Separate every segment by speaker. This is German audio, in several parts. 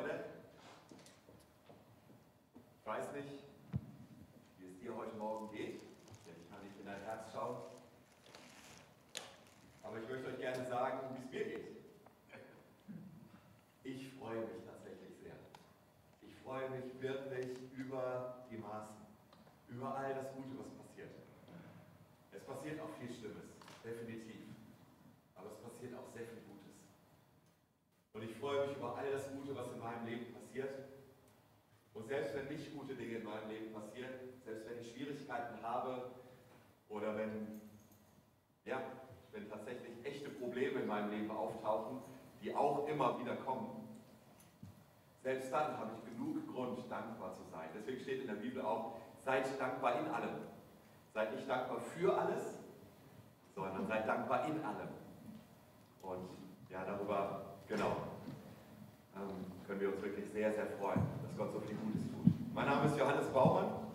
Speaker 1: Freunde, ich weiß nicht, wie es dir heute Morgen geht, denn ich kann nicht in dein Herz schauen. Aber ich möchte euch gerne sagen, wie es mir geht. Ich freue mich tatsächlich sehr. Ich freue mich wirklich über die Maßen, über all das Gute, was passiert. Es passiert auch viel Schlimmes, definitiv. Aber es passiert auch sehr viel Gutes. Und ich freue mich selbst wenn nicht gute Dinge in meinem Leben passieren, selbst wenn ich Schwierigkeiten habe
Speaker 2: oder wenn, ja, wenn tatsächlich echte Probleme in meinem Leben auftauchen, die auch immer wieder kommen, selbst dann habe ich genug Grund, dankbar zu sein. Deswegen steht in der Bibel auch, seid dankbar in allem. Seid nicht dankbar für alles, sondern seid dankbar in allem. Und ja, darüber, genau, können wir uns wirklich sehr, sehr freuen, dass Gott so viel Gutes tut. Mein Name ist Johannes Baumann.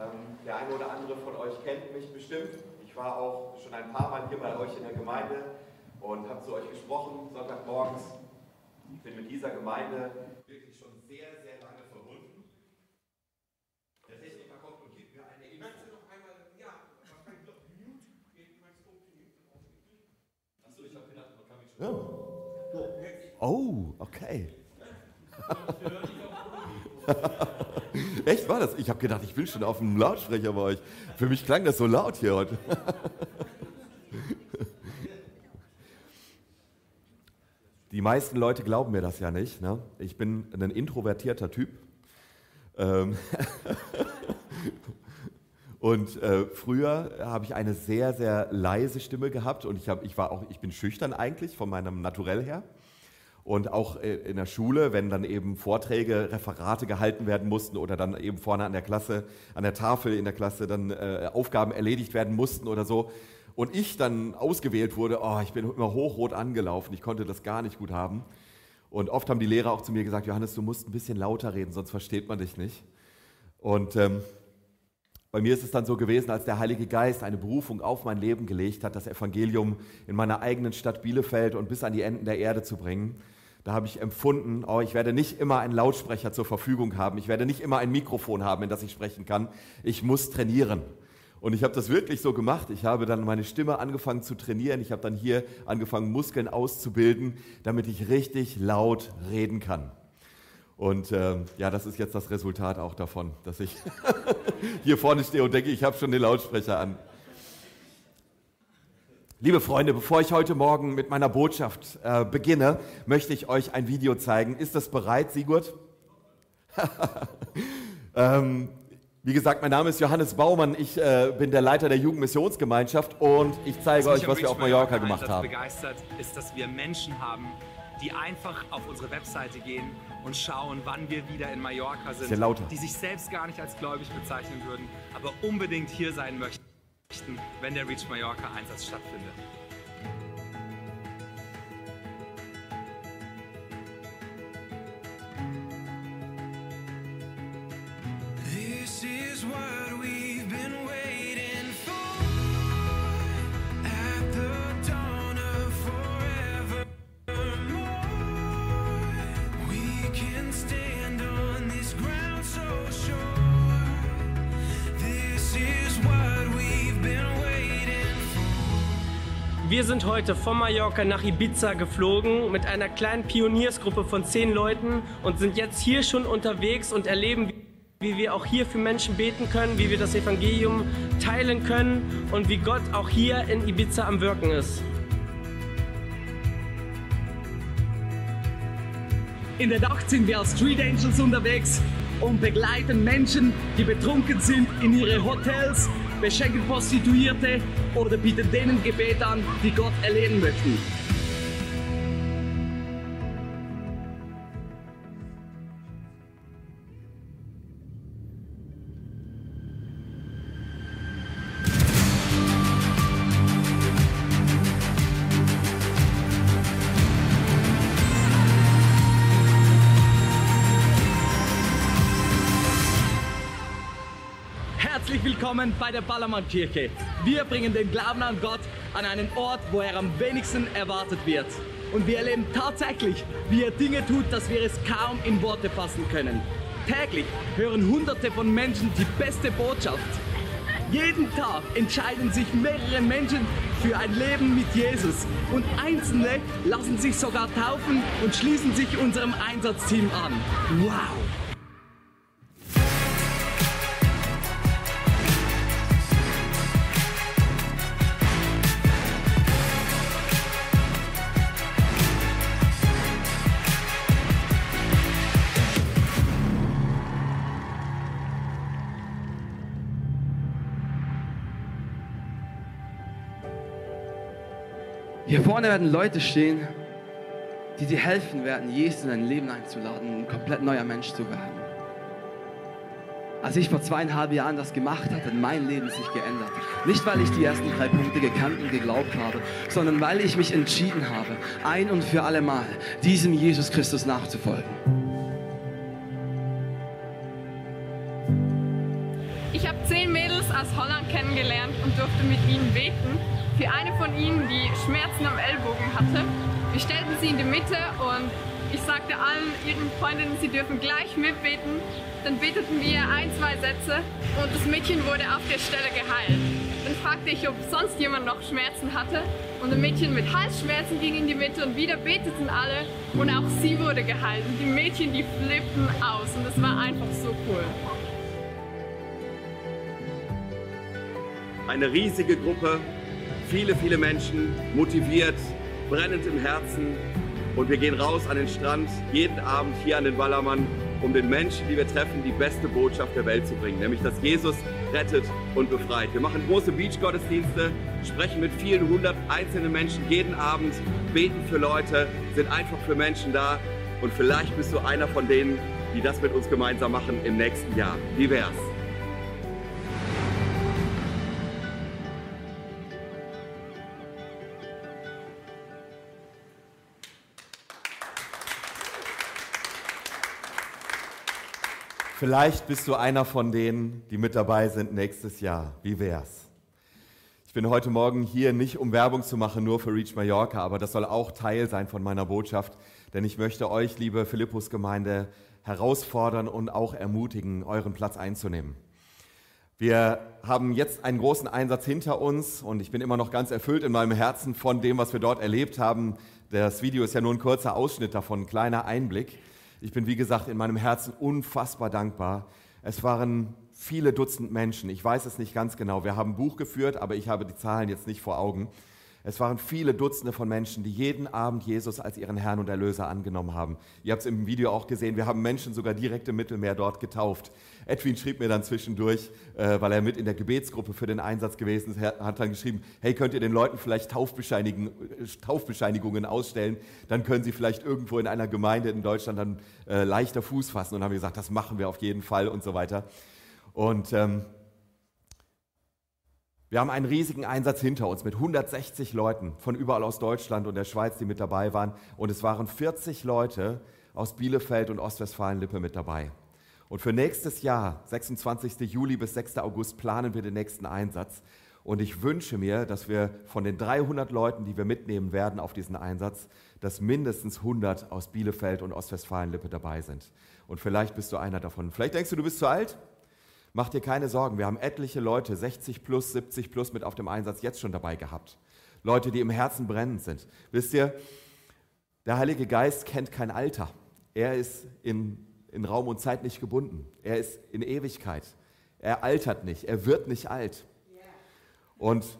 Speaker 2: Ähm, der eine oder andere von euch kennt mich bestimmt. Ich war auch schon ein paar Mal hier bei euch in der Gemeinde und habe zu euch gesprochen, Sonntagmorgens. Ich bin mit dieser Gemeinde wirklich schon sehr, sehr lange verbunden. Der Techniker kommt und gibt mir eine Info. Kannst du noch einmal, ja, wahrscheinlich noch Mute geben, kannst du Achso, ich habe gedacht, man kann mich schon.
Speaker 1: Oh, okay. Echt war das? Ich habe gedacht, ich bin schon auf dem Lautsprecher bei euch. Für mich klang das so laut hier heute. Die meisten Leute glauben mir das ja nicht. Ne? Ich bin ein introvertierter Typ. Ähm und äh, früher habe ich eine sehr, sehr leise Stimme gehabt und ich, hab, ich, war auch, ich bin schüchtern eigentlich von meinem Naturell her. Und auch äh, in der Schule, wenn dann eben Vorträge, Referate gehalten werden mussten oder dann eben vorne an der Klasse, an der Tafel in der Klasse dann äh, Aufgaben erledigt werden mussten oder so. Und ich dann ausgewählt wurde, oh, ich bin immer hochrot angelaufen, ich konnte das gar nicht gut haben. Und oft haben die Lehrer auch zu mir gesagt, Johannes, du musst ein bisschen lauter reden, sonst versteht man dich nicht. Und ähm, bei mir ist es dann so gewesen, als der Heilige Geist eine Berufung auf mein Leben gelegt hat, das Evangelium in meiner eigenen Stadt Bielefeld und bis an die Enden der Erde zu bringen. Da habe ich empfunden, oh, ich werde nicht immer einen Lautsprecher zur Verfügung haben, ich werde nicht immer ein Mikrofon haben, in das ich sprechen kann. Ich muss trainieren. Und ich habe das wirklich so gemacht. Ich habe dann meine Stimme angefangen zu trainieren. Ich habe dann hier angefangen, Muskeln auszubilden, damit ich richtig laut reden kann. Und äh, ja, das ist jetzt das Resultat auch davon, dass ich hier vorne stehe und denke, ich habe schon den Lautsprecher an. Liebe Freunde, bevor ich heute Morgen mit meiner Botschaft äh, beginne, möchte ich euch ein Video zeigen. Ist das bereit, Sigurd? ähm, wie gesagt, mein Name ist Johannes Baumann. Ich äh, bin der Leiter der Jugendmissionsgemeinschaft und ich zeige was euch, was wir auf Mallorca gemacht haben.
Speaker 3: begeistert ist, dass wir Menschen haben, die einfach auf unsere Webseite gehen und schauen, wann wir wieder in Mallorca sind, die sich selbst gar nicht als gläubig bezeichnen würden, aber unbedingt hier sein möchten wenn der Reach Mallorca Einsatz stattfindet. This is what we've
Speaker 4: Wir sind heute von Mallorca nach Ibiza geflogen mit einer kleinen Pioniersgruppe von zehn Leuten und sind jetzt hier schon unterwegs und erleben, wie- wir auch hier für Menschen beten können, wie wir das Evangelium teilen können und wie Gott auch hier in Ibiza am Wirken ist.
Speaker 5: In der Nacht sind wir als Street Angels unterwegs und begleiten Menschen, die betrunken sind, in ihre Hotels, beschenken Prostituierte oder bieten denen Gebet an, die Gott erleben möchten. Willkommen bei der Ballermann-Kirche. Wir bringen den Glauben an Gott an einen Ort, wo er am wenigsten erwartet wird. Und wir erleben tatsächlich, wie er Dinge tut, dass wir es kaum in Worte fassen können. Täglich hören Hunderte von Menschen die beste Botschaft. Jeden Tag entscheiden sich mehrere Menschen für ein Leben mit Jesus und Einzelne lassen sich sogar taufen und schließen sich unserem Einsatzteam an. Wow! Hier vorne werden Leute stehen, die dir helfen werden, Jesus in dein Leben einzuladen, ein komplett neuer Mensch zu werden. Als ich vor zweieinhalb Jahren das gemacht hatte, hat mein Leben sich geändert. Nicht, weil ich die ersten drei Punkte gekannt und geglaubt habe, sondern weil ich mich entschieden habe, ein und für alle Mal diesem Jesus Christus nachzufolgen.
Speaker 6: Ich habe zehn Mädels aus Holland kennengelernt und durfte mit ihnen beten. Für eine von ihnen, die Schmerzen am Ellbogen hatte. Wir stellten sie in die Mitte und ich sagte allen ihren Freundinnen, sie dürfen gleich mitbeten dann beteten wir ein, zwei Sätze und das Mädchen wurde auf der Stelle geheilt. Dann fragte ich, ob sonst jemand noch Schmerzen hatte und ein Mädchen mit Halsschmerzen ging in die Mitte und wieder beteten alle und auch sie wurde geheilt. Und die Mädchen, die flippten aus und es war einfach so cool.
Speaker 7: Eine riesige Gruppe, viele, viele Menschen, motiviert, brennend im Herzen. Und wir gehen raus an den Strand, jeden Abend hier an den Ballermann um den Menschen, die wir treffen, die beste Botschaft der Welt zu bringen, nämlich dass Jesus rettet und befreit. Wir machen große Beach-Gottesdienste, sprechen mit vielen hundert einzelnen Menschen jeden Abend, beten für Leute, sind einfach für Menschen da und vielleicht bist du einer von denen, die das mit uns gemeinsam machen im nächsten Jahr. Wie wär's?
Speaker 1: Vielleicht bist du einer von denen, die mit dabei sind nächstes Jahr. Wie wär's? Ich bin heute Morgen hier nicht, um Werbung zu machen, nur für Reach Mallorca, aber das soll auch Teil sein von meiner Botschaft, denn ich möchte euch, liebe Philippus-Gemeinde, herausfordern und auch ermutigen, euren Platz einzunehmen. Wir haben jetzt einen großen Einsatz hinter uns und ich bin immer noch ganz erfüllt in meinem Herzen von dem, was wir dort erlebt haben. Das Video ist ja nur ein kurzer Ausschnitt davon, ein kleiner Einblick. Ich bin, wie gesagt, in meinem Herzen unfassbar dankbar. Es waren viele Dutzend Menschen. Ich weiß es nicht ganz genau. Wir haben ein Buch geführt, aber ich habe die Zahlen jetzt nicht vor Augen. Es waren viele Dutzende von Menschen, die jeden Abend Jesus als ihren Herrn und Erlöser angenommen haben. Ihr habt es im Video auch gesehen, wir haben Menschen sogar direkt im Mittelmeer dort getauft. Edwin schrieb mir dann zwischendurch, äh, weil er mit in der Gebetsgruppe für den Einsatz gewesen ist, hat dann geschrieben, hey, könnt ihr den Leuten vielleicht äh, Taufbescheinigungen ausstellen? Dann können sie vielleicht irgendwo in einer Gemeinde in Deutschland dann äh, leichter Fuß fassen. Und haben gesagt, das machen wir auf jeden Fall und so weiter. Und ähm, wir haben einen riesigen Einsatz hinter uns mit 160 Leuten von überall aus Deutschland und der Schweiz, die mit dabei waren. Und es waren 40 Leute aus Bielefeld und Ostwestfalen-Lippe mit dabei. Und für nächstes Jahr, 26. Juli bis 6. August, planen wir den nächsten Einsatz. Und ich wünsche mir, dass wir von den 300 Leuten, die wir mitnehmen werden auf diesen Einsatz, dass mindestens 100 aus Bielefeld und Ostwestfalen-Lippe dabei sind. Und vielleicht bist du einer davon. Vielleicht denkst du, du bist zu alt? Mach dir keine Sorgen, wir haben etliche Leute, 60 plus, 70 plus mit auf dem Einsatz jetzt schon dabei gehabt. Leute, die im Herzen brennend sind. Wisst ihr, der Heilige Geist kennt kein Alter. Er ist in, in Raum und Zeit nicht gebunden. Er ist in Ewigkeit. Er altert nicht. Er wird nicht alt. Und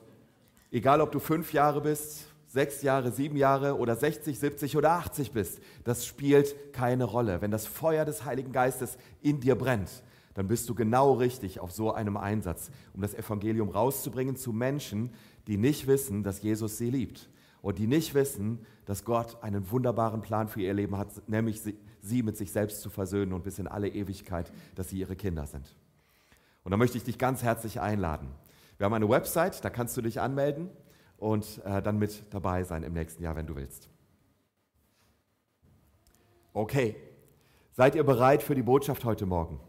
Speaker 1: egal, ob du fünf Jahre bist, sechs Jahre, sieben Jahre oder 60, 70 oder 80 bist, das spielt keine Rolle. Wenn das Feuer des Heiligen Geistes in dir brennt, dann bist du genau richtig auf so einem Einsatz, um das Evangelium rauszubringen zu Menschen, die nicht wissen, dass Jesus sie liebt und die nicht wissen, dass Gott einen wunderbaren Plan für ihr Leben hat, nämlich sie mit sich selbst zu versöhnen und bis in alle Ewigkeit, dass sie ihre Kinder sind. Und da möchte ich dich ganz herzlich einladen. Wir haben eine Website, da kannst du dich anmelden und äh, dann mit dabei sein im nächsten Jahr, wenn du willst. Okay, seid ihr bereit für die Botschaft heute Morgen?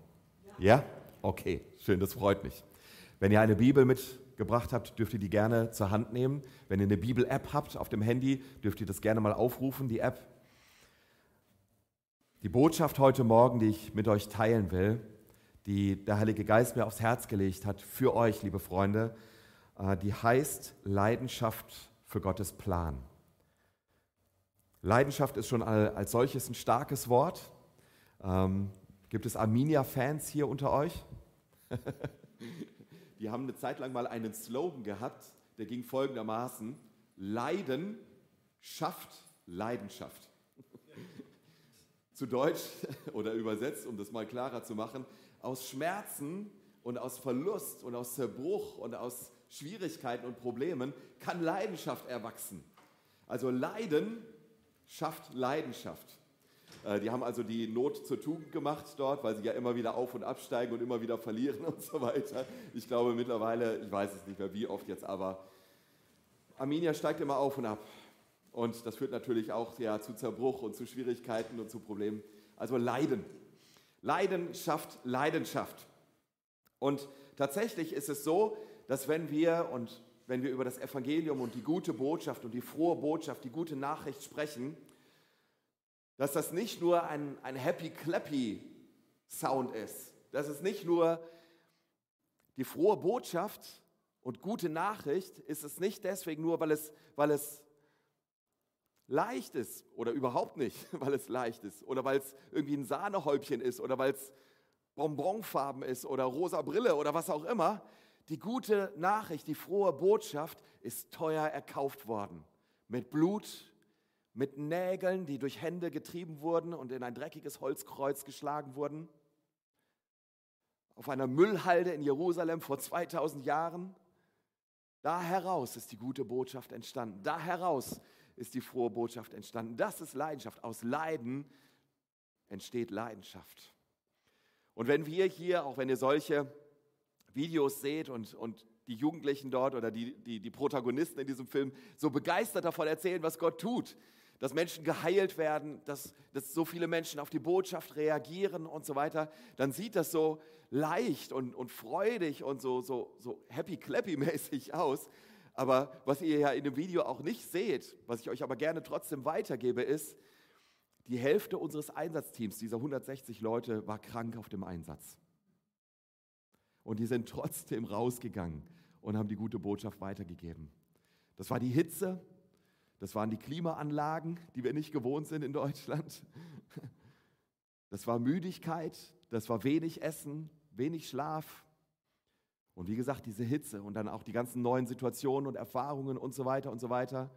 Speaker 1: Ja? Okay, schön, das freut mich. Wenn ihr eine Bibel mitgebracht habt, dürft ihr die gerne zur Hand nehmen. Wenn ihr eine Bibel-App habt auf dem Handy, dürft ihr das gerne mal aufrufen, die App. Die Botschaft heute Morgen, die ich mit euch teilen will, die der Heilige Geist mir aufs Herz gelegt hat, für euch, liebe Freunde, äh, die heißt Leidenschaft für Gottes Plan. Leidenschaft ist schon als solches ein starkes Wort. Ähm, Gibt es Arminia-Fans hier unter euch? Die haben eine Zeit lang mal einen Slogan gehabt, der ging folgendermaßen: Leiden schafft Leidenschaft. Zu Deutsch oder übersetzt, um das mal klarer zu machen, aus Schmerzen und aus Verlust und aus Zerbruch und aus Schwierigkeiten und Problemen kann Leidenschaft erwachsen. Also Leiden schafft Leidenschaft. Äh, die haben also die Not zur Tugend gemacht dort, weil sie ja immer wieder auf und absteigen und immer wieder verlieren und so weiter. Ich glaube mittlerweile, ich weiß es nicht mehr wie oft jetzt, aber Arminia steigt immer auf und ab. Und das führt natürlich auch ja, zu Zerbruch und zu Schwierigkeiten und zu Problemen. Also Leiden. Leiden schafft Leidenschaft. Und tatsächlich ist es so, dass wenn wir und wenn wir über das Evangelium und die gute Botschaft und die frohe Botschaft, die gute Nachricht sprechen, dass das nicht nur ein, ein Happy-Clappy-Sound ist, dass es nicht nur die frohe Botschaft und gute Nachricht ist es nicht deswegen nur, weil es, weil es leicht ist oder überhaupt nicht, weil es leicht ist oder weil es irgendwie ein Sahnehäubchen ist oder weil es Bonbonfarben ist oder rosa Brille oder was auch immer. Die gute Nachricht, die frohe Botschaft ist teuer erkauft worden. Mit Blut, mit Nägeln, die durch Hände getrieben wurden und in ein dreckiges Holzkreuz geschlagen wurden. Auf einer Müllhalde in Jerusalem vor 2000 Jahren. Da heraus ist die gute Botschaft entstanden. Da heraus ist die frohe Botschaft entstanden. Das ist Leidenschaft. Aus Leiden entsteht Leidenschaft. Und wenn wir hier, auch wenn ihr solche Videos seht und, und die Jugendlichen dort oder die, die, die Protagonisten in diesem Film so begeistert davon erzählen, was Gott tut, dass Menschen geheilt werden, dass, dass so viele Menschen auf die Botschaft reagieren und so weiter, dann sieht das so leicht und, und freudig und so, so, so happy-clappy-mäßig aus. Aber was ihr ja in dem Video auch nicht seht, was ich euch aber gerne trotzdem weitergebe, ist, die Hälfte unseres Einsatzteams, dieser 160 Leute, war krank auf dem Einsatz. Und die sind trotzdem rausgegangen und haben die gute Botschaft weitergegeben. Das war die Hitze, das waren die Klimaanlagen, die wir nicht gewohnt sind in Deutschland. Das war Müdigkeit, das war wenig Essen, wenig Schlaf. Und wie gesagt, diese Hitze und dann auch die ganzen neuen Situationen und Erfahrungen und so weiter und so weiter.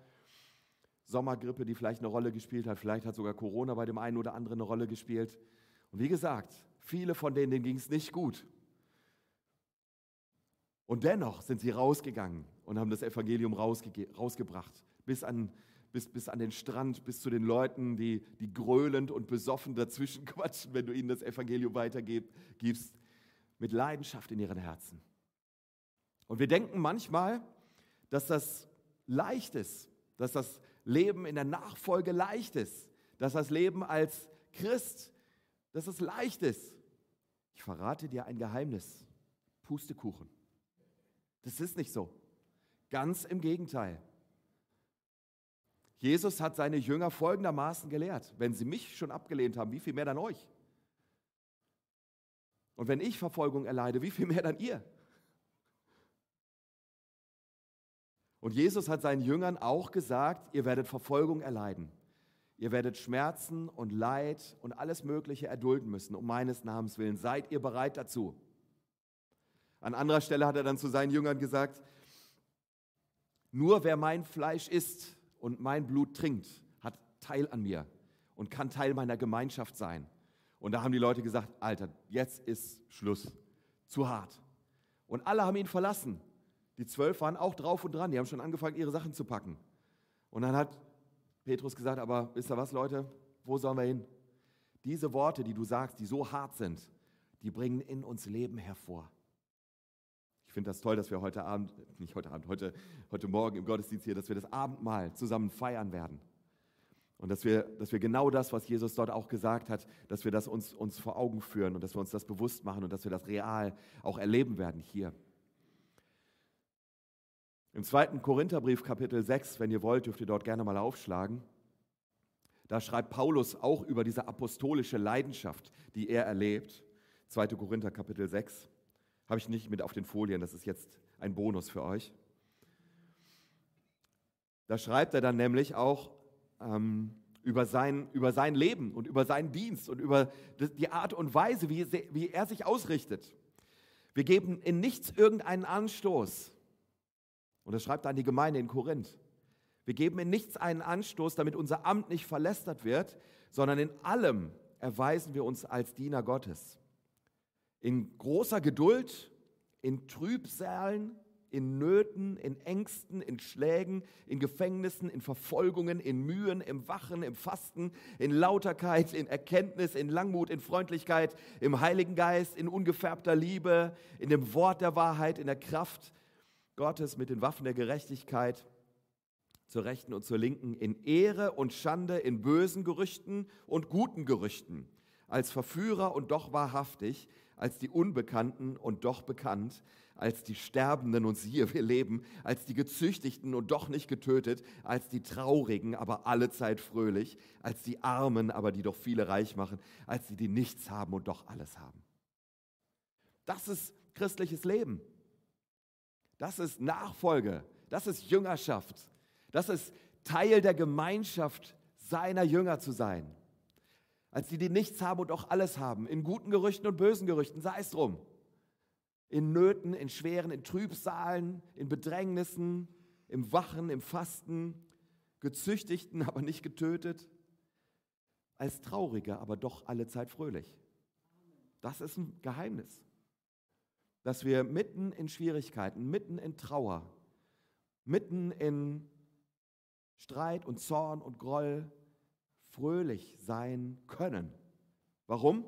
Speaker 1: Sommergrippe, die vielleicht eine Rolle gespielt hat, vielleicht hat sogar Corona bei dem einen oder anderen eine Rolle gespielt. Und wie gesagt, viele von denen, denen ging es nicht gut. Und dennoch sind sie rausgegangen und haben das Evangelium rausgebracht, bis an, bis, bis an den Strand, bis zu den Leuten, die, die gröhlend und besoffen dazwischen quatschen, wenn du ihnen das Evangelium weitergibst, mit Leidenschaft in ihren Herzen. Und wir denken manchmal, dass das leicht ist, dass das Leben in der Nachfolge leicht ist, dass das Leben als Christ, dass es leicht ist. Ich verrate dir ein Geheimnis. Pustekuchen. Das ist nicht so. Ganz im Gegenteil. Jesus hat seine Jünger folgendermaßen gelehrt. Wenn sie mich schon abgelehnt haben, wie viel mehr dann euch? Und wenn ich Verfolgung erleide, wie viel mehr dann ihr? Und Jesus hat seinen Jüngern auch gesagt, ihr werdet Verfolgung erleiden. Ihr werdet Schmerzen und Leid und alles Mögliche erdulden müssen, um meines Namens willen. Seid ihr bereit dazu? An anderer Stelle hat er dann zu seinen Jüngern gesagt, nur wer mein Fleisch isst und mein Blut trinkt, hat Teil an mir und kann Teil meiner Gemeinschaft sein. Und da haben die Leute gesagt, Alter, jetzt ist Schluss. Zu hart. Und alle haben ihn verlassen. Die zwölf waren auch drauf und dran, die haben schon angefangen, ihre Sachen zu packen. Und dann hat Petrus gesagt, aber wisst ihr was, Leute, wo sollen wir hin? Diese Worte, die du sagst, die so hart sind, die bringen in uns Leben hervor. Ich finde das toll, dass wir heute Abend, nicht heute Abend, heute, heute Morgen im Gottesdienst hier, dass wir das Abendmahl zusammen feiern werden. Und dass wir, dass wir genau das, was Jesus dort auch gesagt hat, dass wir das uns, uns vor Augen führen und dass wir uns das bewusst machen und dass wir das real auch erleben werden hier. Im zweiten Korintherbrief Kapitel 6, wenn ihr wollt, dürft ihr dort gerne mal aufschlagen. Da schreibt Paulus auch über diese apostolische Leidenschaft, die er erlebt. 2. Korinther Kapitel 6. Habe ich nicht mit auf den Folien, das ist jetzt ein Bonus für euch. Da schreibt er dann nämlich auch ähm, über, sein, über sein Leben und über seinen Dienst und über die Art und Weise, wie, wie er sich ausrichtet. Wir geben in nichts irgendeinen Anstoß, und das schreibt an die Gemeinde in Korinth. Wir geben in nichts einen Anstoß, damit unser Amt nicht verlästert wird, sondern in allem erweisen wir uns als Diener Gottes. In großer Geduld, in Trübsalen, in Nöten, in Ängsten, in Schlägen, in Gefängnissen, in Verfolgungen, in Mühen, im Wachen, im Fasten, in Lauterkeit, in Erkenntnis, in Langmut, in Freundlichkeit, im Heiligen Geist, in ungefärbter Liebe, in dem Wort der Wahrheit, in der Kraft Gottes mit den Waffen der Gerechtigkeit zur Rechten und zur Linken, in Ehre und Schande, in bösen Gerüchten und guten Gerüchten, als Verführer und doch wahrhaftig, als die Unbekannten und doch bekannt, als die Sterbenden und siehe, wir leben, als die Gezüchtigten und doch nicht getötet, als die Traurigen, aber allezeit fröhlich, als die Armen, aber die doch viele reich machen, als die, die nichts haben und doch alles haben. Das ist christliches Leben. Das ist Nachfolge. Das ist Jüngerschaft. Das ist Teil der Gemeinschaft seiner Jünger zu sein. Als die, die nichts haben und auch alles haben, in guten Gerüchten und bösen Gerüchten, sei es drum. In Nöten, in schweren, in Trübsalen, in Bedrängnissen, im Wachen, im Fasten, gezüchtigten, aber nicht getötet, als Traurige, aber doch allezeit fröhlich. Das ist ein Geheimnis, dass wir mitten in Schwierigkeiten, mitten in Trauer, mitten in Streit und Zorn und Groll fröhlich sein können. Warum?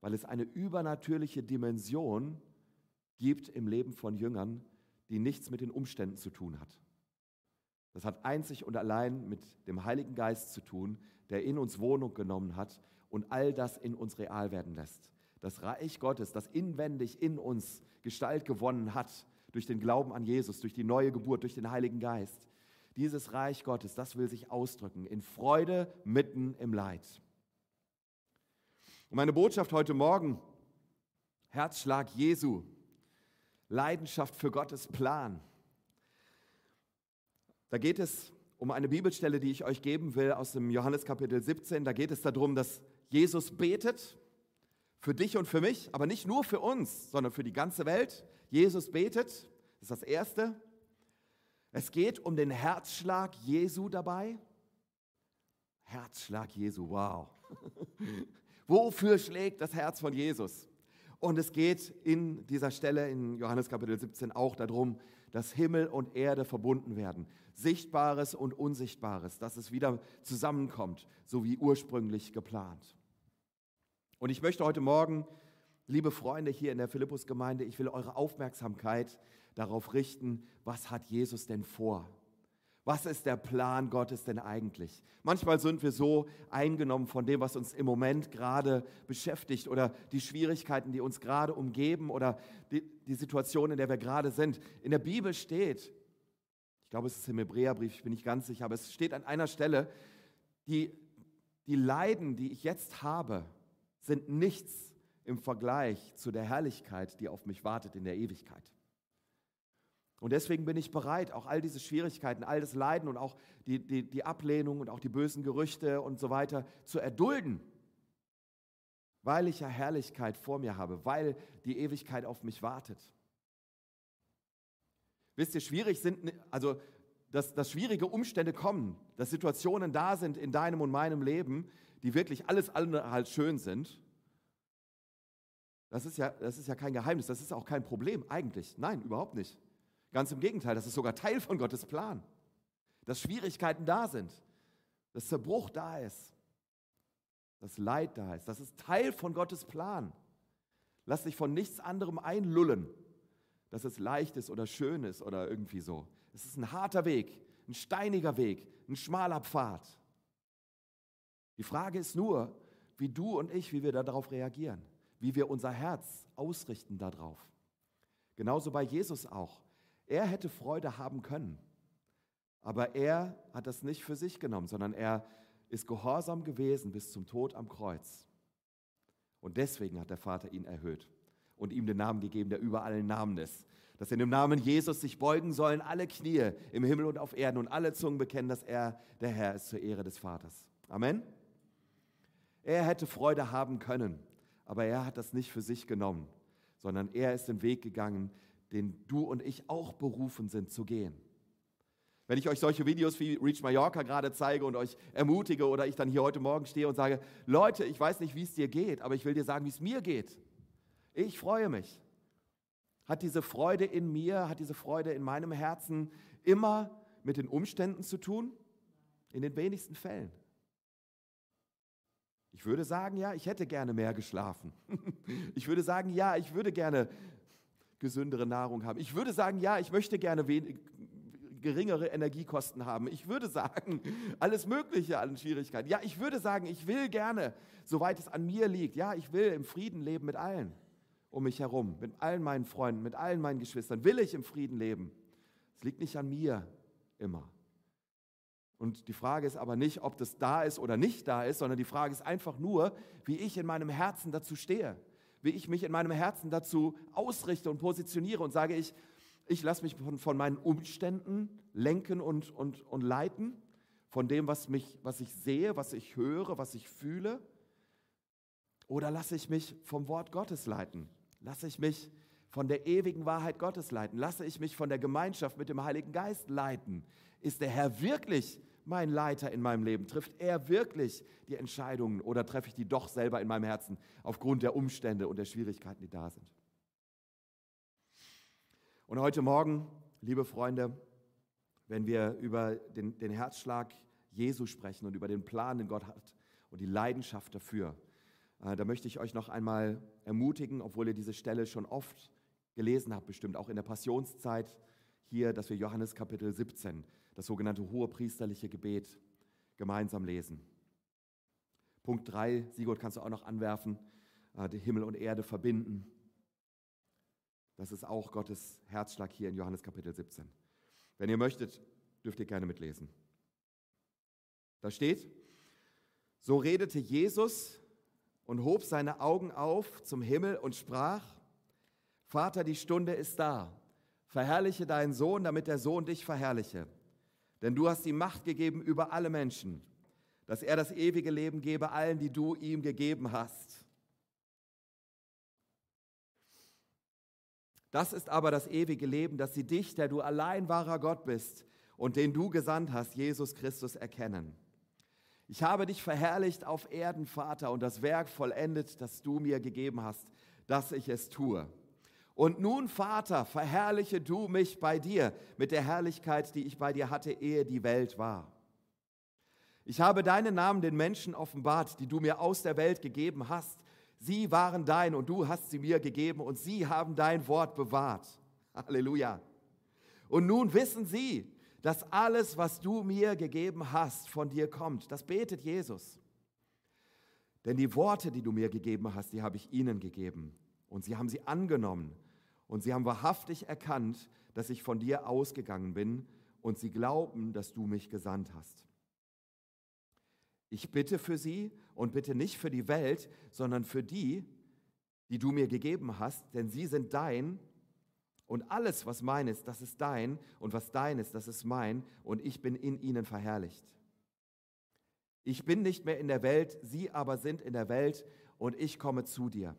Speaker 1: Weil es eine übernatürliche Dimension gibt im Leben von Jüngern, die nichts mit den Umständen zu tun hat. Das hat einzig und allein mit dem Heiligen Geist zu tun, der in uns Wohnung genommen hat und all das in uns real werden lässt. Das Reich Gottes, das inwendig in uns Gestalt gewonnen hat durch den Glauben an Jesus, durch die neue Geburt, durch den Heiligen Geist, dieses Reich Gottes, das will sich ausdrücken in Freude mitten im Leid. Und meine Botschaft heute Morgen, Herzschlag Jesu, Leidenschaft für Gottes Plan. Da geht es um eine Bibelstelle, die ich euch geben will aus dem Johannes Kapitel 17. Da geht es darum, dass Jesus betet für dich und für mich, aber nicht nur für uns, sondern für die ganze Welt. Jesus betet, das ist das Erste. Es geht um den Herzschlag Jesu dabei. Herzschlag Jesu, wow. Wofür schlägt das Herz von Jesus? Und es geht in dieser Stelle in Johannes Kapitel 17 auch darum, dass Himmel und Erde verbunden werden. Sichtbares und Unsichtbares, dass es wieder zusammenkommt, so wie ursprünglich geplant. Und ich möchte heute Morgen, liebe Freunde hier in der Philippus-Gemeinde, ich will eure Aufmerksamkeit darauf richten, was hat Jesus denn vor? Was ist der Plan Gottes denn eigentlich? Manchmal sind wir so eingenommen von dem, was uns im Moment gerade beschäftigt oder die Schwierigkeiten, die uns gerade umgeben oder die, die Situation, in der wir gerade sind. In der Bibel steht, ich glaube, es ist im Hebräerbrief, ich bin nicht ganz sicher, aber es steht an einer Stelle, die, die Leiden, die ich jetzt habe, sind nichts im Vergleich zu der Herrlichkeit, die auf mich wartet in der Ewigkeit. Und deswegen bin ich bereit, auch all diese Schwierigkeiten, all das Leiden und auch die, die, die Ablehnung und auch die bösen Gerüchte und so weiter zu erdulden, weil ich ja Herrlichkeit vor mir habe, weil die Ewigkeit auf mich wartet. Wisst ihr, schwierig sind, also dass, dass schwierige Umstände kommen, dass Situationen da sind in deinem und meinem Leben, die wirklich alles andere halt schön sind. Das ist, ja, das ist ja kein Geheimnis, das ist auch kein Problem eigentlich. Nein, überhaupt nicht. Ganz im Gegenteil, das ist sogar Teil von Gottes Plan. Dass Schwierigkeiten da sind, dass Zerbruch da ist, dass Leid da ist. Das ist Teil von Gottes Plan. Lass dich von nichts anderem einlullen, dass es leicht ist oder schön ist oder irgendwie so. Es ist ein harter Weg, ein steiniger Weg, ein schmaler Pfad. Die Frage ist nur, wie du und ich, wie wir darauf reagieren, wie wir unser Herz ausrichten darauf. Genauso bei Jesus auch. Er hätte Freude haben können, aber er hat das nicht für sich genommen, sondern er ist gehorsam gewesen bis zum Tod am Kreuz. Und deswegen hat der Vater ihn erhöht und ihm den Namen gegeben, der über allen Namen ist. Dass in dem Namen Jesus sich beugen sollen alle Knie im Himmel und auf Erden und alle Zungen bekennen, dass er der Herr ist zur Ehre des Vaters. Amen. Er hätte Freude haben können, aber er hat das nicht für sich genommen, sondern er ist den Weg gegangen, den du und ich auch berufen sind zu gehen. Wenn ich euch solche Videos wie Reach Mallorca gerade zeige und euch ermutige oder ich dann hier heute Morgen stehe und sage, Leute, ich weiß nicht, wie es dir geht, aber ich will dir sagen, wie es mir geht. Ich freue mich. Hat diese Freude in mir, hat diese Freude in meinem Herzen immer mit den Umständen zu tun? In den wenigsten Fällen. Ich würde sagen, ja, ich hätte gerne mehr geschlafen. Ich würde sagen, ja, ich würde gerne gesündere Nahrung haben. Ich würde sagen, ja, ich möchte gerne geringere Energiekosten haben. Ich würde sagen, alles Mögliche an Schwierigkeiten. Ja, ich würde sagen, ich will gerne, soweit es an mir liegt, ja, ich will im Frieden leben mit allen um mich herum, mit allen meinen Freunden, mit allen meinen Geschwistern. Will ich im Frieden leben? Es liegt nicht an mir immer. Und die Frage ist aber nicht, ob das da ist oder nicht da ist, sondern die Frage ist einfach nur, wie ich in meinem Herzen dazu stehe, wie ich mich in meinem Herzen dazu ausrichte und positioniere und sage ich, ich lasse mich von, von, meinen Umständen lenken und, und, und leiten, von dem, was, mich, was ich sehe, was ich höre, was ich fühle, oder lasse ich mich vom Wort Gottes leiten? Lasse ich mich von der ewigen Wahrheit Gottes leiten? Lasse ich mich von der Gemeinschaft mit dem Heiligen Geist leiten? Ist der Herr wirklich mein Leiter in meinem Leben? Trifft er wirklich die Entscheidungen oder treffe ich die doch selber in meinem Herzen aufgrund der Umstände und der Schwierigkeiten, die da sind? Und heute Morgen, liebe Freunde, wenn wir über den, den Herzschlag Jesu sprechen und über den Plan, den Gott hat und die Leidenschaft dafür, äh, da möchte ich euch noch einmal ermutigen, obwohl ihr diese Stelle schon oft gelesen habt, bestimmt auch in der Passionszeit hier, dass wir Johannes Kapitel 17, das sogenannte hohe priesterliche Gebet, gemeinsam lesen. Punkt 3, Sigurd kannst du auch noch anwerfen, äh, die Himmel und Erde verbinden. Das ist auch Gottes Herzschlag hier in Johannes Kapitel 17. Wenn ihr möchtet, dürft ihr gerne mitlesen. Da steht, so redete Jesus und hob seine Augen auf zum Himmel und sprach, Vater, die Stunde ist da. Verherrliche deinen Sohn, damit der Sohn dich verherrliche. Denn du hast ihm Macht gegeben über alle Menschen, dass er das ewige Leben gebe allen, die du ihm gegeben hast. Das ist aber das ewige Leben, dass sie dich, der du allein wahrer Gott bist und den du gesandt hast, Jesus Christus, erkennen. Ich habe dich verherrlicht auf Erden, Vater, und das Werk vollendet, das du mir gegeben hast, dass ich es tue. Und nun, Vater, verherrliche du mich bei dir mit der Herrlichkeit, die ich bei dir hatte, ehe die Welt war. Ich habe deinen Namen den Menschen offenbart, die du mir aus der Welt gegeben hast, Sie waren dein und du hast sie mir gegeben und sie haben dein Wort bewahrt. Halleluja. Und nun wissen sie, dass alles, was du mir gegeben hast, von dir kommt. Das betet Jesus. Denn die Worte, die du mir gegeben hast, die habe ich ihnen gegeben. Und sie haben sie angenommen. Und sie haben wahrhaftig erkannt, dass ich von dir ausgegangen bin. Und sie glauben, dass du mich gesandt hast. Ich bitte für sie und bitte nicht für die Welt, sondern für die, die du mir gegeben hast, denn sie sind dein und alles, was mein ist, das ist dein und was dein ist, das ist mein und ich bin in ihnen verherrlicht. Ich bin nicht mehr in der Welt, sie aber sind in der Welt und ich komme zu dir.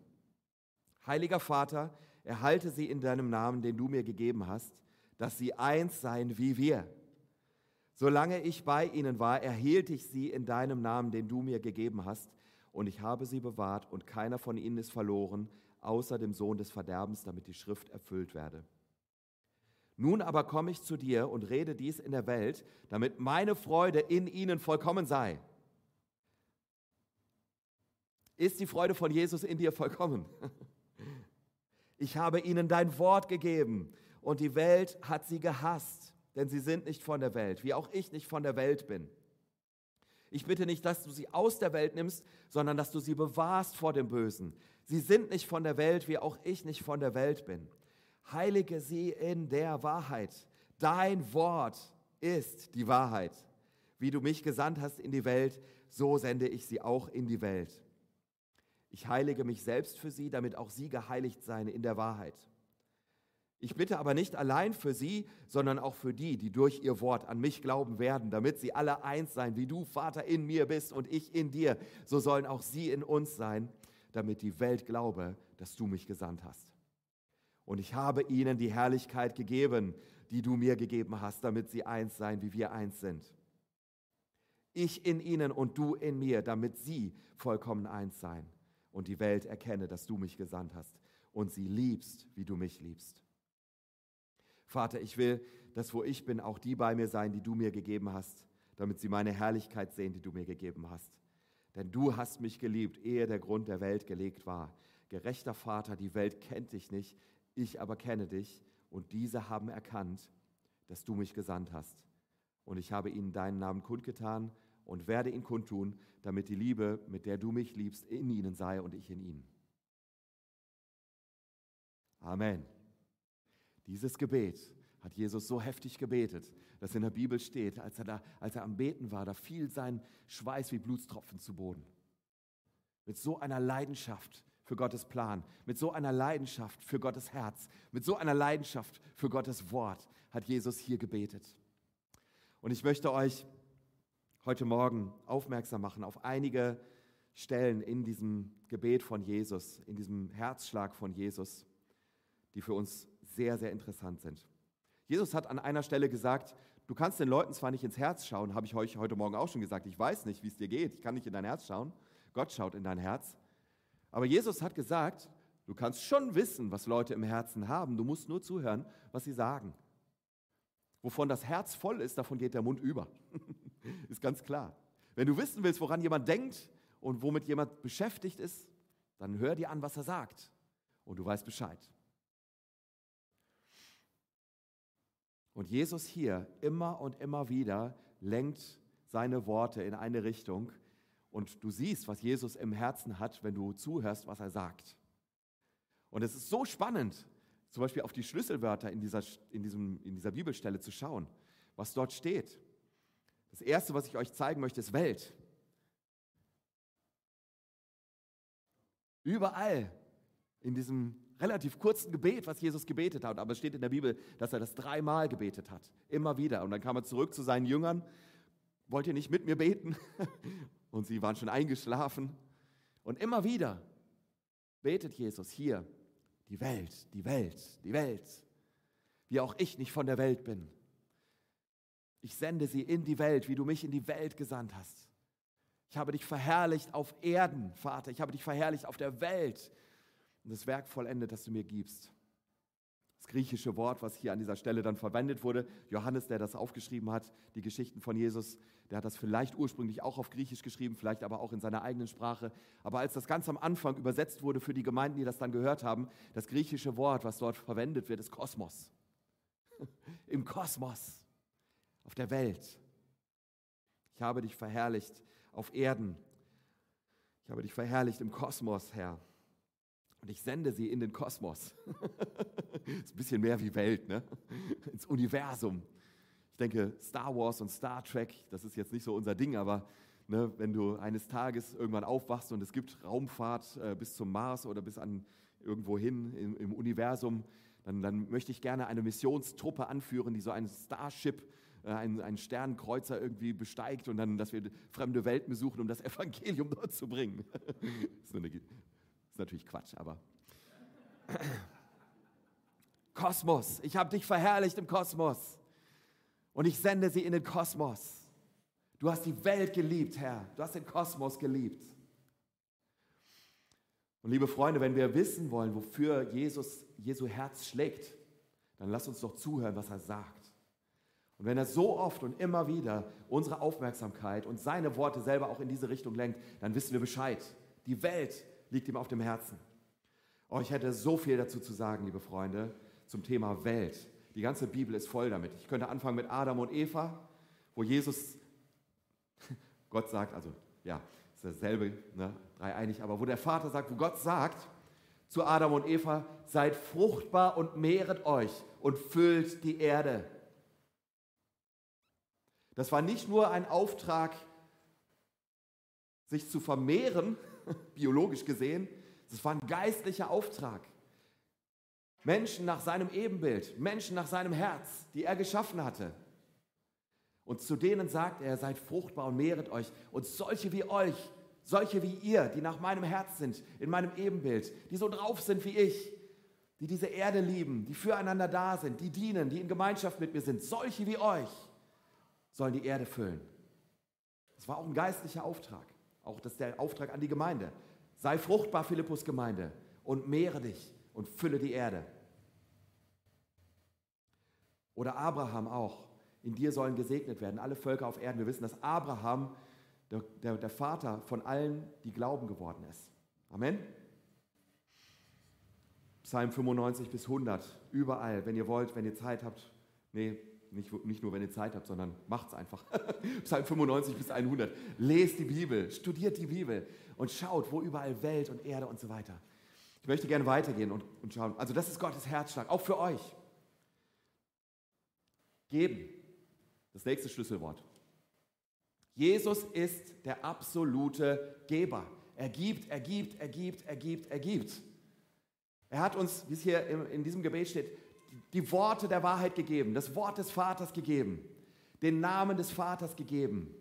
Speaker 1: Heiliger Vater, erhalte sie in deinem Namen, den du mir gegeben hast, dass sie eins seien wie wir. Solange ich bei ihnen war, erhielt ich sie in deinem Namen, den du mir gegeben hast, und ich habe sie bewahrt, und keiner von ihnen ist verloren, außer dem Sohn des Verderbens, damit die Schrift erfüllt werde. Nun aber komme ich zu dir und rede dies in der Welt, damit meine Freude in ihnen vollkommen sei. Ist die Freude von Jesus in dir vollkommen? Ich habe ihnen dein Wort gegeben und die Welt hat sie gehasst denn sie sind nicht von der Welt, wie auch ich nicht von der Welt bin. Ich bitte nicht, dass du sie aus der Welt nimmst, sondern dass du sie bewahrst vor dem Bösen. Sie sind nicht von der Welt, wie auch ich nicht von der Welt bin. Heilige sie in der Wahrheit. Dein Wort ist die Wahrheit. Wie du mich gesandt hast in die Welt, so sende ich sie auch in die Welt. Ich heilige mich selbst für sie, damit auch sie geheiligt seien in der Wahrheit. Ich bitte aber nicht allein für sie, sondern auch für die, die durch ihr Wort an mich glauben werden, damit sie alle eins sein, wie du, Vater, in mir bist und ich in dir. So sollen auch sie in uns sein, damit die Welt glaube, dass du mich gesandt hast. Und ich habe ihnen die Herrlichkeit gegeben, die du mir gegeben hast, damit sie eins sein, wie wir eins sind. Ich in ihnen und du in mir, damit sie vollkommen eins sein und die Welt erkenne, dass du mich gesandt hast und sie liebst, wie du mich liebst. Vater, ich will, dass wo ich bin, auch die bei mir sein, die du mir gegeben hast, damit sie meine Herrlichkeit sehen, die du mir gegeben hast. Denn du hast mich geliebt, ehe der Grund der Welt gelegt war. Gerechter Vater, die Welt kennt dich nicht, ich aber kenne dich, und diese haben erkannt, dass du mich gesandt hast. Und ich habe ihnen deinen Namen kundgetan und werde ihn kundtun, damit die Liebe, mit der du mich liebst, in ihnen sei und ich in ihnen. Amen. Dieses Gebet hat Jesus so heftig gebetet, dass in der Bibel steht, als er, da, als er am Beten war, da fiel sein Schweiß wie Blutstropfen zu Boden. Mit so einer Leidenschaft für Gottes Plan, mit so einer Leidenschaft für Gottes Herz, mit so einer Leidenschaft für Gottes Wort hat Jesus hier gebetet. Und ich möchte euch heute Morgen aufmerksam machen auf einige Stellen in diesem Gebet von Jesus, in diesem Herzschlag von Jesus, die für uns sehr, sehr interessant sind. Jesus hat an einer Stelle gesagt, du kannst den Leuten zwar nicht ins Herz schauen, habe ich euch heute Morgen auch schon gesagt, ich weiß nicht, wie es dir geht, ich kann nicht in dein Herz schauen, Gott schaut in dein Herz. Aber Jesus hat gesagt, du kannst schon wissen, was Leute im Herzen haben, du musst nur zuhören, was sie sagen. Wovon das Herz voll ist, davon geht der Mund über. ist ganz klar. Wenn du wissen willst, woran jemand denkt und womit jemand beschäftigt ist, dann hör dir an, was er sagt und du weißt Bescheid. Und Jesus hier immer und immer wieder lenkt seine Worte in eine Richtung und du siehst, was Jesus im Herzen hat, wenn du zuhörst, was er sagt. Und es ist so spannend, zum Beispiel auf die Schlüsselwörter in dieser, in, diesem, in dieser Bibelstelle zu schauen, was dort steht. Das Erste, was ich euch zeigen möchte, ist Welt. Überall in diesem relativ kurzen Gebet, was Jesus gebetet hat. Aber es steht in der Bibel, dass er das dreimal gebetet hat. Immer wieder. Und dann kam er zurück zu seinen Jüngern. Wollt ihr nicht mit mir beten? Und sie waren schon eingeschlafen. Und immer wieder betet Jesus hier, die Welt, die Welt, die Welt. Wie auch ich nicht von der Welt bin. Ich sende sie in die Welt, wie du mich in die Welt gesandt hast. Ich habe dich verherrlicht auf Erden, Vater. Ich habe dich verherrlicht auf der Welt und das Werk vollendet, das du mir gibst. Griechische Wort, was hier an dieser Stelle dann verwendet wurde, Johannes, der das aufgeschrieben hat, die Geschichten von Jesus, der hat das vielleicht ursprünglich auch auf Griechisch geschrieben, vielleicht aber auch in seiner eigenen Sprache. Aber als das ganz am Anfang übersetzt wurde für die Gemeinden, die das dann gehört haben, das griechische Wort, was dort verwendet wird, ist Kosmos. Im Kosmos, auf der Welt. Ich habe dich verherrlicht auf Erden. Ich habe dich verherrlicht im Kosmos, Herr. Und ich sende sie in den Kosmos. ist ein bisschen mehr wie Welt, ne? ins Universum. Ich denke, Star Wars und Star Trek, das ist jetzt nicht so unser Ding, aber ne, wenn du eines Tages irgendwann aufwachst und es gibt Raumfahrt äh, bis zum Mars oder bis an irgendwo hin im, im Universum, dann, dann, möchte ich gerne eine Missionstruppe anführen, die so ein Starship, äh, einen, einen Sternenkreuzer irgendwie besteigt und dann, dass wir fremde Welten besuchen, um das Evangelium dort zu bringen. das ist eine ist natürlich Quatsch, aber. Kosmos, ich habe dich verherrlicht im Kosmos und ich sende sie in den Kosmos. Du hast die Welt geliebt, Herr. Du hast den Kosmos geliebt. Und liebe Freunde, wenn wir wissen wollen, wofür Jesus, Jesu Herz schlägt, dann lass uns doch zuhören, was er sagt. Und wenn er so oft und immer wieder unsere Aufmerksamkeit und seine Worte selber auch in diese Richtung lenkt, dann wissen wir Bescheid. Die Welt liegt ihm auf dem Herzen. Oh, ich hätte so viel dazu zu sagen, liebe Freunde, zum Thema Welt. Die ganze Bibel ist voll damit. Ich könnte anfangen mit Adam und Eva, wo Jesus, Gott sagt, also ja, ist dasselbe, ne, dreieinig, aber wo der Vater sagt, wo Gott sagt zu Adam und Eva, seid fruchtbar und mehret euch und füllt die Erde. Das war nicht nur ein Auftrag, sich zu vermehren, biologisch gesehen, das war ein geistlicher Auftrag. Menschen nach seinem Ebenbild, Menschen nach seinem Herz, die er geschaffen hatte. Und zu denen sagt er, seid fruchtbar und mehret euch. Und solche wie euch, solche wie ihr, die nach meinem Herz sind, in meinem Ebenbild, die so drauf sind wie ich, die diese Erde lieben, die füreinander da sind, die dienen, die in Gemeinschaft mit mir sind, solche wie euch, sollen die Erde füllen. Das war auch ein geistlicher Auftrag. Auch das ist der Auftrag an die Gemeinde. Sei fruchtbar, Philippus Gemeinde, und mehre dich und fülle die Erde. Oder Abraham auch. In dir sollen gesegnet werden alle Völker auf Erden. Wir wissen, dass Abraham der, der, der Vater von allen, die glauben geworden ist. Amen. Psalm 95 bis 100, überall, wenn ihr wollt, wenn ihr Zeit habt. Nee, nicht, nicht nur, wenn ihr Zeit habt, sondern macht's einfach. Psalm 95 bis 100. Lest die Bibel, studiert die Bibel und schaut, wo überall Welt und Erde und so weiter. Ich möchte gerne weitergehen und, und schauen. Also das ist Gottes Herzschlag, auch für euch. Geben. Das nächste Schlüsselwort. Jesus ist der absolute Geber. Er gibt, er gibt, er gibt, er gibt, er gibt. Er hat uns, wie es hier in diesem Gebet steht, die Worte der Wahrheit gegeben, das Wort des Vaters gegeben, den Namen des Vaters gegeben.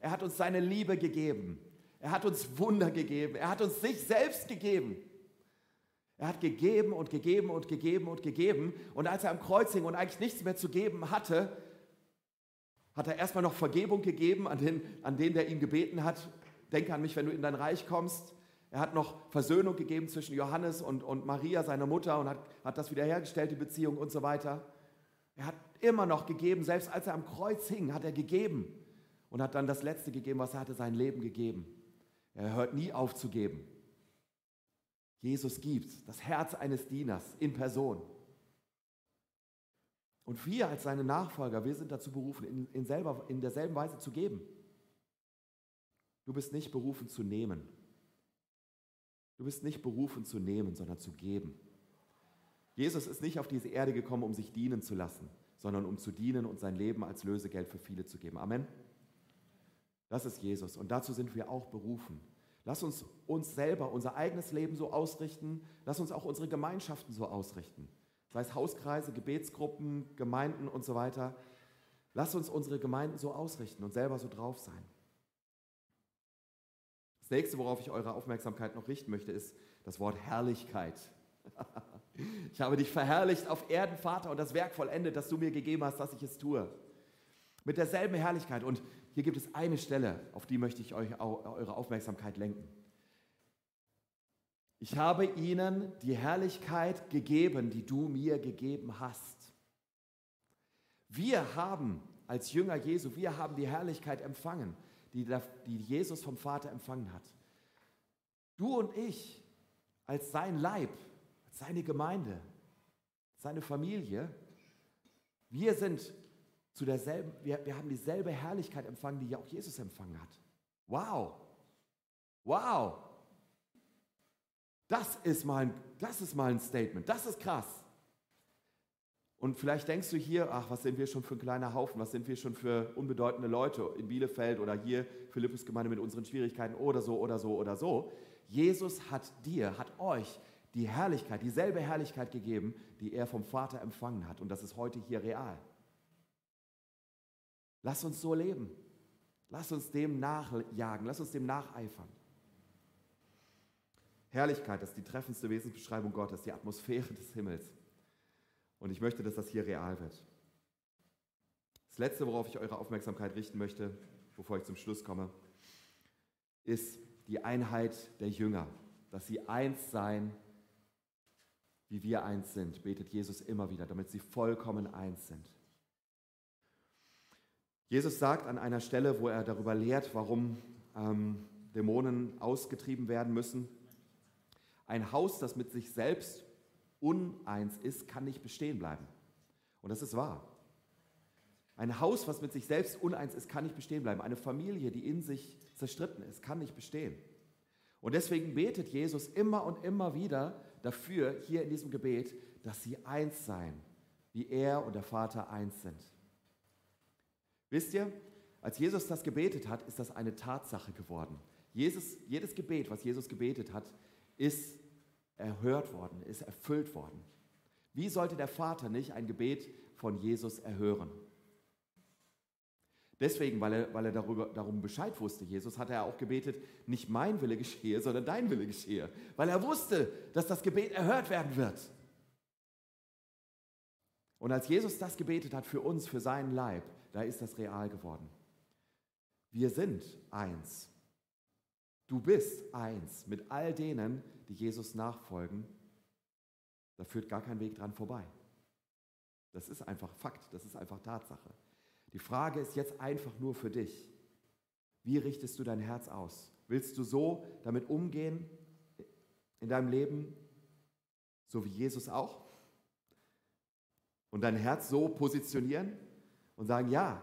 Speaker 1: Er hat uns seine Liebe gegeben. Er hat uns Wunder gegeben. Er hat uns sich selbst gegeben. Er hat gegeben und gegeben und gegeben und gegeben. Und als er am Kreuz hing und eigentlich nichts mehr zu geben hatte, hat er erstmal noch Vergebung gegeben an den, an den, der ihn gebeten hat. Denke an mich, wenn du in dein Reich kommst. Er hat noch Versöhnung gegeben zwischen Johannes und, und Maria, seiner Mutter, und hat, hat das wiederhergestellt, die Beziehung und so weiter. Er hat immer noch gegeben, selbst als er am Kreuz hing, hat er gegeben und hat dann das Letzte gegeben, was er hatte, sein Leben gegeben. Er hört nie auf zu geben. Jesus gibt das Herz eines Dieners in Person. Und wir als seine Nachfolger, wir sind dazu berufen, in, in, selber, in derselben Weise zu geben. Du bist nicht berufen zu nehmen. Du bist nicht berufen zu nehmen, sondern zu geben. Jesus ist nicht auf diese Erde gekommen, um sich dienen zu lassen, sondern um zu dienen und sein Leben als Lösegeld für viele zu geben. Amen. Das ist Jesus und dazu sind wir auch berufen. Lass uns uns selber, unser eigenes Leben so ausrichten. Lass uns auch unsere Gemeinschaften so ausrichten sei es Hauskreise, Gebetsgruppen, Gemeinden und so weiter. Lass uns unsere Gemeinden so ausrichten und selber so drauf sein. Das nächste, worauf ich eure Aufmerksamkeit noch richten möchte, ist das Wort Herrlichkeit. Ich habe dich verherrlicht auf Erden, Vater, und das Werk vollendet, das du mir gegeben hast, dass ich es tue. Mit derselben Herrlichkeit. Und hier gibt es eine Stelle, auf die möchte ich euch eure Aufmerksamkeit lenken. Ich habe ihnen die Herrlichkeit gegeben, die du mir gegeben hast. Wir haben als Jünger Jesu, wir haben die Herrlichkeit empfangen, die, Jesus vom Vater empfangen hat. Du und ich als sein Leib, als seine Gemeinde, seine Familie, wir sind zu derselben, wir, wir haben dieselbe Herrlichkeit empfangen, die ja auch Jesus empfangen hat. Wow! Wow! Das ist, mal ein, das ist mal ein Statement, das ist krass. Und vielleicht denkst du hier, ach, was sind wir schon für ein kleiner Haufen, was sind wir schon für unbedeutende Leute in Bielefeld oder hier Philippus-Gemeinde mit unseren Schwierigkeiten oder so oder so oder so. Jesus hat dir, hat euch die Herrlichkeit, dieselbe Herrlichkeit gegeben, die er vom Vater empfangen hat. Und das ist heute hier real. Lass uns so leben. Lass uns dem nachjagen, lass uns dem nacheifern. Herrlichkeit, ist die treffendste Wesensbeschreibung Gottes, die Atmosphäre des Himmels. Und ich möchte, dass das hier real wird. Das Letzte, worauf ich eure Aufmerksamkeit richten möchte, bevor ich zum Schluss komme, ist die Einheit der Jünger, dass sie eins sein, wie wir eins sind, betet Jesus immer wieder, damit sie vollkommen eins sind. Jesus sagt an einer Stelle, wo er darüber lehrt, warum ähm, Dämonen ausgetrieben werden müssen, ein Haus, das mit sich selbst uneins ist, kann nicht bestehen bleiben. Und das ist wahr. Ein Haus, was mit sich selbst uneins ist, kann nicht bestehen bleiben. Eine Familie, die in sich zerstritten ist, kann nicht bestehen. Und deswegen betet Jesus immer und immer wieder dafür, hier in diesem Gebet, dass sie eins seien, wie er und der Vater eins sind. Wisst ihr, als Jesus das gebetet hat, ist das eine Tatsache geworden. Jesus, jedes Gebet, was Jesus gebetet hat, ist erhört worden, ist erfüllt worden. Wie sollte der Vater nicht ein Gebet von Jesus erhören? Deswegen, weil er, weil er darüber, darum Bescheid wusste, Jesus, hat er auch gebetet, nicht mein Wille geschehe, sondern dein Wille geschehe. Weil er wusste, dass das Gebet erhört werden wird. Und als Jesus das gebetet hat für uns, für seinen Leib, da ist das real geworden. Wir sind eins. Du bist eins mit all denen, die Jesus nachfolgen. Da führt gar kein Weg dran vorbei. Das ist einfach Fakt, das ist einfach Tatsache. Die Frage ist jetzt einfach nur für dich. Wie richtest du dein Herz aus? Willst du so damit umgehen in deinem Leben, so wie Jesus auch? Und dein Herz so positionieren und sagen, ja,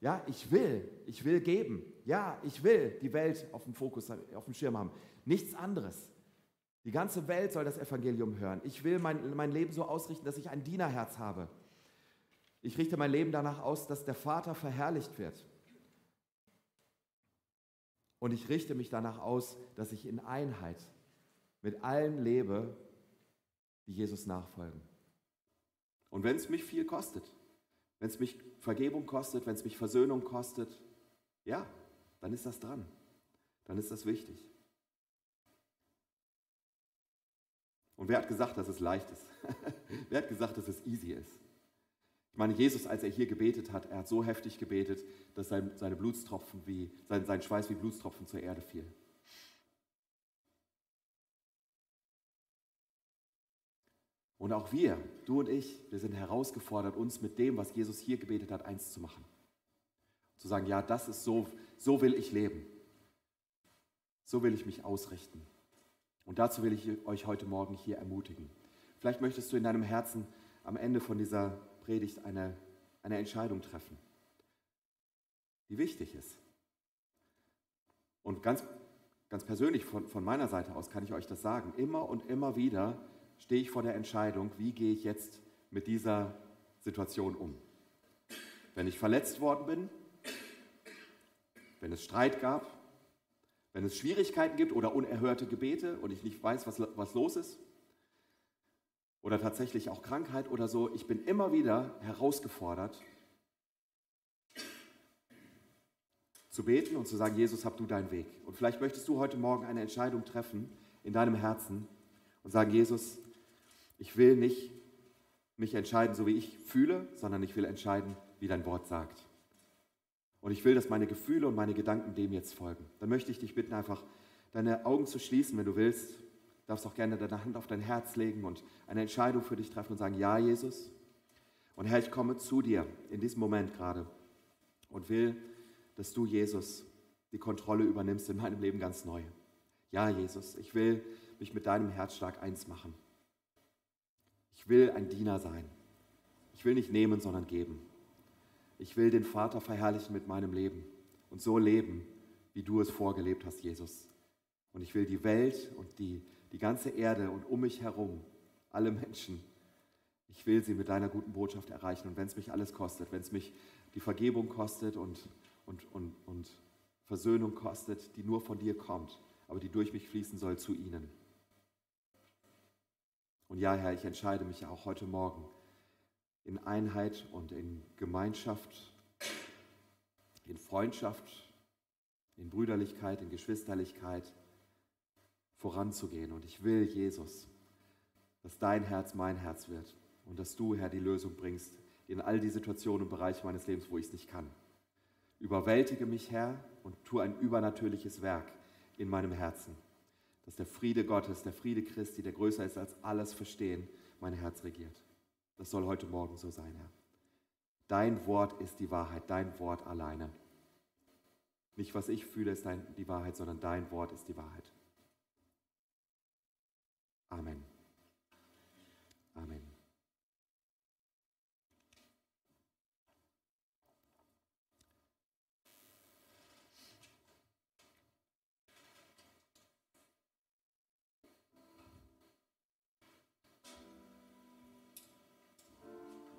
Speaker 1: ja, ich will, ich will geben. Ja, ich will die Welt auf dem Fokus, auf dem Schirm haben. Nichts anderes. Die ganze Welt soll das Evangelium hören. Ich will mein, mein Leben so ausrichten, dass ich ein Dienerherz habe. Ich richte mein Leben danach aus, dass der Vater verherrlicht wird. Und ich richte mich danach aus, dass ich in Einheit mit allen lebe, die Jesus nachfolgen. Und wenn es mich viel kostet, wenn es mich Vergebung kostet, wenn es mich Versöhnung kostet, ja, dann ist das dran. Dann ist das wichtig. Und wer hat gesagt, dass es leicht ist? wer hat gesagt, dass es easy ist? Ich meine, Jesus, als er hier gebetet hat, er hat so heftig gebetet, dass sein, seine Blutstropfen wie, sein, sein Schweiß wie Blutstropfen zur Erde fiel. Und auch wir, du und ich, wir sind herausgefordert, uns mit dem, was Jesus hier gebetet hat, eins zu machen. Zu sagen, ja, das ist so, so will ich leben. So will ich mich ausrichten. Und dazu will ich euch heute Morgen hier ermutigen. Vielleicht möchtest du in deinem Herzen am Ende von dieser Predigt eine, eine Entscheidung treffen, die wichtig ist. Und ganz, ganz persönlich von, von meiner Seite aus kann ich euch das sagen. Immer und immer wieder stehe ich vor der Entscheidung, wie gehe ich jetzt mit dieser Situation um. Wenn ich verletzt worden bin, wenn es Streit gab, wenn es Schwierigkeiten gibt oder unerhörte Gebete und ich nicht weiß, was, was los ist, oder tatsächlich auch Krankheit oder so, ich bin immer wieder herausgefordert, zu beten und zu sagen, Jesus, hab du deinen Weg. Und vielleicht möchtest du heute Morgen eine Entscheidung treffen in deinem Herzen und sagen, Jesus, ich will nicht mich entscheiden, so wie ich fühle, sondern ich will entscheiden, wie dein Wort sagt. Und ich will, dass meine Gefühle und meine Gedanken dem jetzt folgen. Dann möchte ich dich bitten, einfach deine Augen zu schließen, wenn du willst. Du darfst auch gerne deine Hand auf dein Herz legen und eine Entscheidung für dich treffen und sagen, ja, Jesus. Und Herr, ich komme zu dir in diesem Moment gerade und will, dass du, Jesus, die Kontrolle übernimmst in meinem Leben ganz neu. Ja, Jesus, ich will mich mit deinem Herzschlag eins machen. Ich will ein Diener sein. Ich will nicht nehmen, sondern geben. Ich will den Vater verherrlichen mit meinem Leben und so leben, wie du es vorgelebt hast, Jesus. Und ich will die Welt und die, die ganze Erde und um mich herum, alle Menschen, ich will sie mit deiner guten Botschaft erreichen. Und wenn es mich alles kostet, wenn es mich die Vergebung kostet und, und, und, und Versöhnung kostet, die nur von dir kommt, aber die durch mich fließen soll zu ihnen. Und ja, Herr, ich entscheide mich auch heute Morgen in Einheit und in Gemeinschaft, in Freundschaft, in Brüderlichkeit, in Geschwisterlichkeit voranzugehen. Und ich will, Jesus, dass dein Herz mein Herz wird und dass du, Herr, die Lösung bringst in all die Situationen und Bereiche meines Lebens, wo ich es nicht kann. Überwältige mich, Herr, und tu ein übernatürliches Werk in meinem Herzen, dass der Friede Gottes, der Friede Christi, der größer ist als alles Verstehen, mein Herz regiert. Das soll heute Morgen so sein, Herr. Dein Wort ist die Wahrheit, dein Wort alleine. Nicht, was ich fühle, ist dein, die Wahrheit, sondern dein Wort ist die Wahrheit. Amen.